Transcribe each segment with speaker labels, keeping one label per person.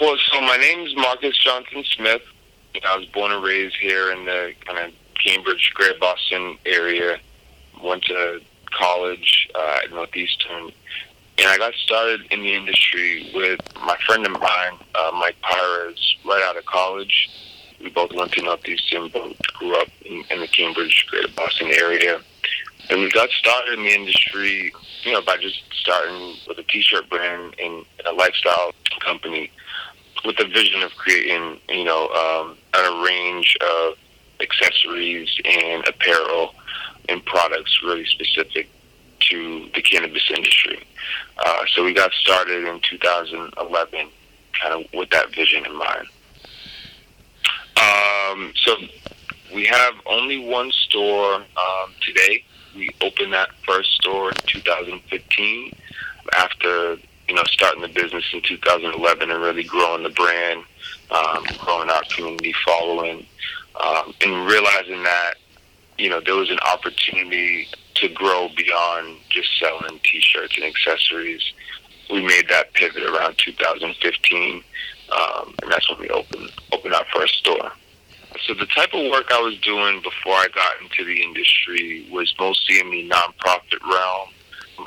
Speaker 1: Well, so my name is Marcus Johnson Smith. I was born and raised here in the kind of Cambridge, Greater Boston area. Went to college uh, at Northeastern, and I got started in the industry with my friend of mine, uh, Mike Pires, right out of college. We both went to Northeastern, both grew up in, in the Cambridge, Greater Boston area. And we got started in the industry, you know, by just starting with a t-shirt brand and a lifestyle company with the vision of creating, you know, um, a range of accessories and apparel and products really specific to the cannabis industry. Uh, so we got started in 2011, kind of with that vision in mind. Um, so we have only one store um, today. We opened that first store in 2015 after you know, starting the business in 2011 and really growing the brand, um, growing our community following, um, and realizing that, you know, there was an opportunity to grow beyond just selling T-shirts and accessories. We made that pivot around 2015, um, and that's when we opened opened our first store. So the type of work I was doing before I got into the industry was mostly in the nonprofit realm.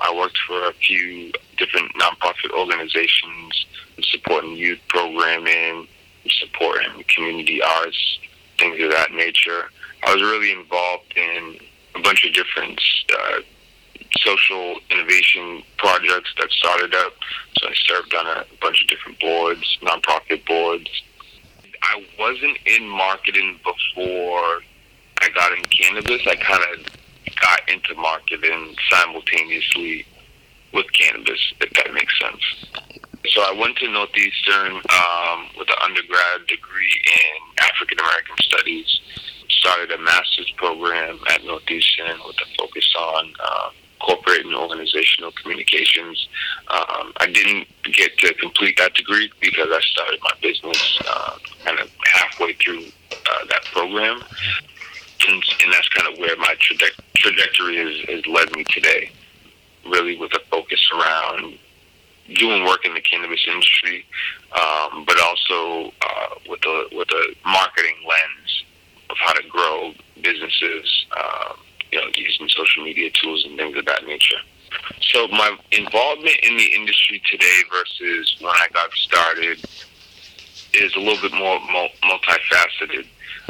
Speaker 1: I worked for a few organizations supporting youth programming, supporting community arts, things of that nature. I was really involved in a bunch of different uh, social innovation projects that started up. So I served on a bunch of different boards, nonprofit boards. I wasn't in marketing before I got in cannabis. I kind of got into marketing simultaneously with cannabis, if that makes sense. So I went to Northeastern um, with an undergrad degree in African American Studies. Started a master's program at Northeastern with a focus on uh, corporate and organizational communications. Um, I didn't get to complete that degree because I started my business uh, kind of halfway through uh, that program. And, and that's kind of where my traje- trajectory has led me today really with a focus around doing work in the cannabis industry, um, but also uh, with a with a marketing lens of how to grow businesses, uh, you know, using social media tools and things of that nature. So my involvement in the industry today versus when I got started is a little bit more multifaceted.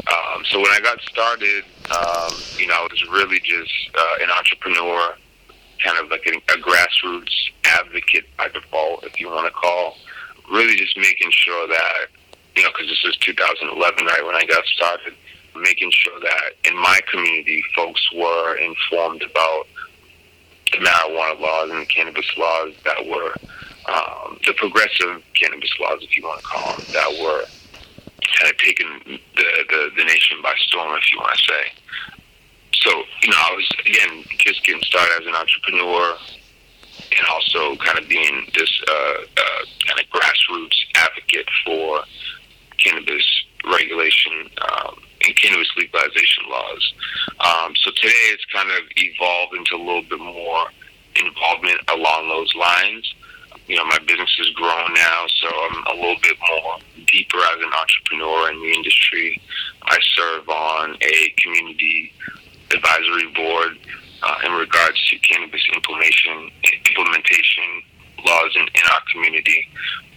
Speaker 1: Um, so when I got started, um, you know, I was really just uh, an entrepreneur like a, a grassroots advocate by default, if you want to call. Really just making sure that, you know, because this is 2011, right, when I got started, making sure that in my community, folks were informed about the marijuana laws and the cannabis laws that were um, the progressive cannabis laws, if you want to call them, that were kind of taking the, the, the nation by storm, if you want to say so you know, I was again just getting started as an entrepreneur, and also kind of being this uh, uh, kind of grassroots advocate for cannabis regulation um, and cannabis legalization laws. Um, so today it's kind of evolved into a little bit more involvement along those lines. You know, my business has grown now, so I'm a little bit more deeper as an entrepreneur in the industry. I serve on a community advisory board uh, in regards to cannabis implementation implementation laws in, in our community.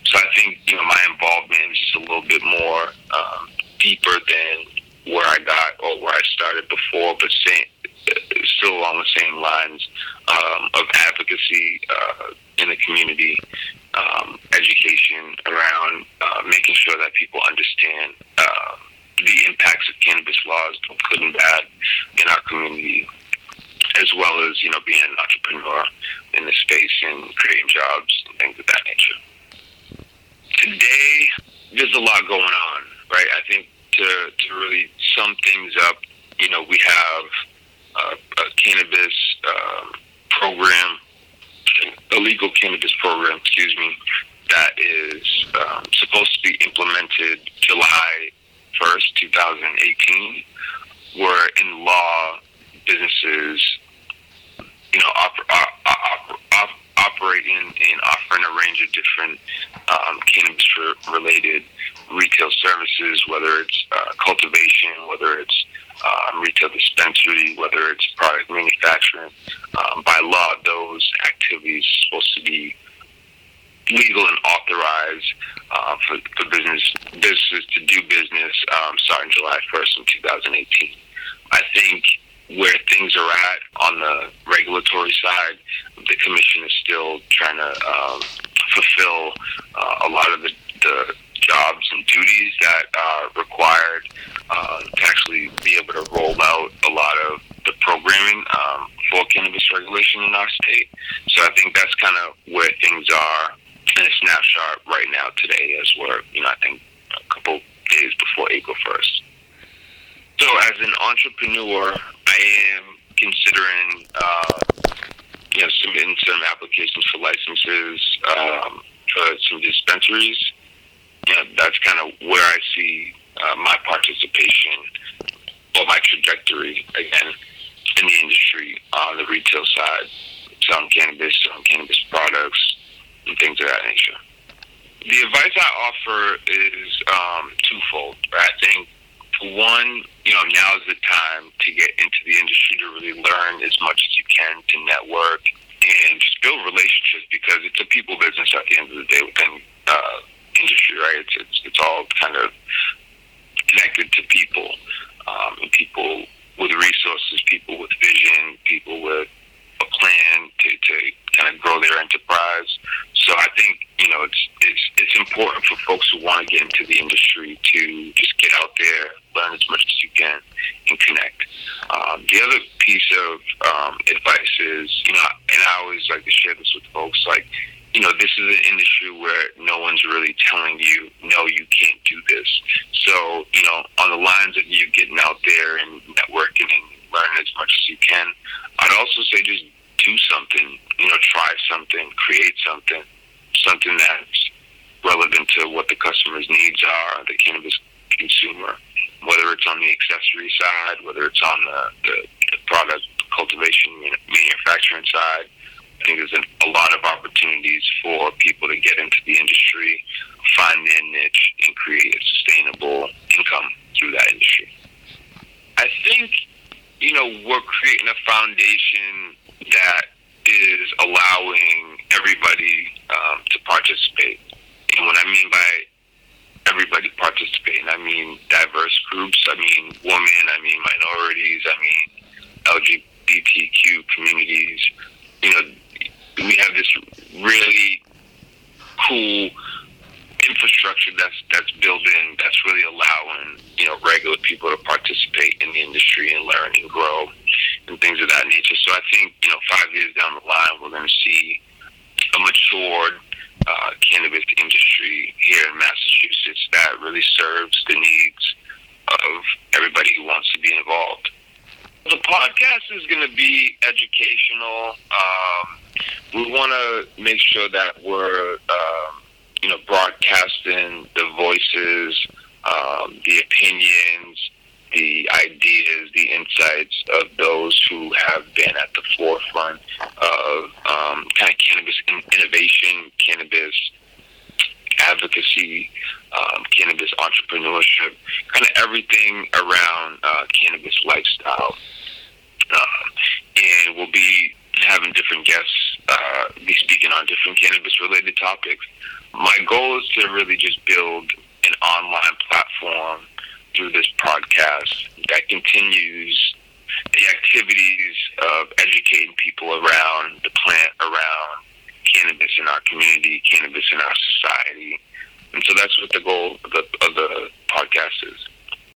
Speaker 1: So I think you know my involvement is just a little bit more um, deeper than where I got or where I started before, but same, still along the same lines um, of advocacy uh, in the community, um, education around uh, making sure that people understand. Uh, the impacts of cannabis laws, both good and bad, in our community, as well as you know being an entrepreneur in the space and creating jobs and things of that nature. Today, there's a lot going on, right? I think to to really sum things up, you know, we have a, cannabis um, program, a legal cannabis program, excuse me, that is um, supposed to be implemented July 1st, 2018, where in law businesses, you know, op- op- op- operating and offering a range of different um, cannabis related retail services, whether it's uh, cultivation, whether it's um, retail dispensary, whether it's product manufacturing. Um, by law, those activities are supposed to be legal and authorized uh, for, for business businesses to do business um, starting July 1st in 2018. I think where things are at on the regulatory side, the commission is still trying to um, fulfill uh, a lot of the, the jobs and duties that are required uh, to actually be able to roll out a lot of the programming um, for cannabis regulation in our state. So I think that's kind of where things are in a snapshot right now today as we're, you know, I think a couple days before April 1st. So as an entrepreneur, I am considering, uh, you know, submitting some applications for licenses um, for some dispensaries. Yeah, that's kind of where I see uh, my participation or my trajectory again in the industry on the retail side, selling cannabis, selling cannabis products, and things of that nature. The advice I offer is um, twofold. I think, one, you know, now is the time to get into the industry to really learn as much as you can to network and just build relationships because it's a people business at the end of the day within uh, industry, right? It's, it's it's all kind of connected to people um, and people with resources, people with vision, people with a plan to, to kind of grow their enterprise. So I think you know it's it's it's important for folks who want to get into the industry to just get out there, learn as much as you can, and connect. Um, the other piece of um, advice is you know, and I always like to share this with folks, like you know, this is an industry where no one's really telling you, no, you can't do this. So, you know, on the lines of you getting out there and networking and learning as much as you can, I'd also say just do something, you know, try something, create something, something that's relevant to what the customer's needs are, the cannabis consumer, whether it's on the accessory side, whether it's on the, the, the product cultivation, manufacturing side. I think there's a lot of opportunities for people to get into the industry, find their niche, and create a sustainable income through that industry. I think, you know, we're creating a foundation that is allowing everybody um, to participate. And what I mean by everybody participating, I mean diverse groups, I mean women, I mean minorities, I mean LGBTQ communities. You know, we have this really cool infrastructure that's that's built in that's really allowing you know regular people to participate in the industry and learn and grow and things of that nature. So I think you know five years down the line we're going to see matured uh, cannabis industry here in Massachusetts that really serves the needs of everybody who wants to be involved. The podcast is going to be educational. Um, we want to make sure that we're, um, you know, broadcasting the voices, um, the opinions, the ideas, the insights of those who have been at the forefront of um, kind of cannabis innovation, cannabis advocacy, um, cannabis entrepreneurship, kind of everything around uh, cannabis lifestyle. Um, and we'll be having different guests uh, be speaking on different cannabis related topics. My goal is to really just build an online through this podcast that continues the activities of educating people around the plant, around cannabis in our community, cannabis in our society. And so that's what the goal of the, of the podcast is.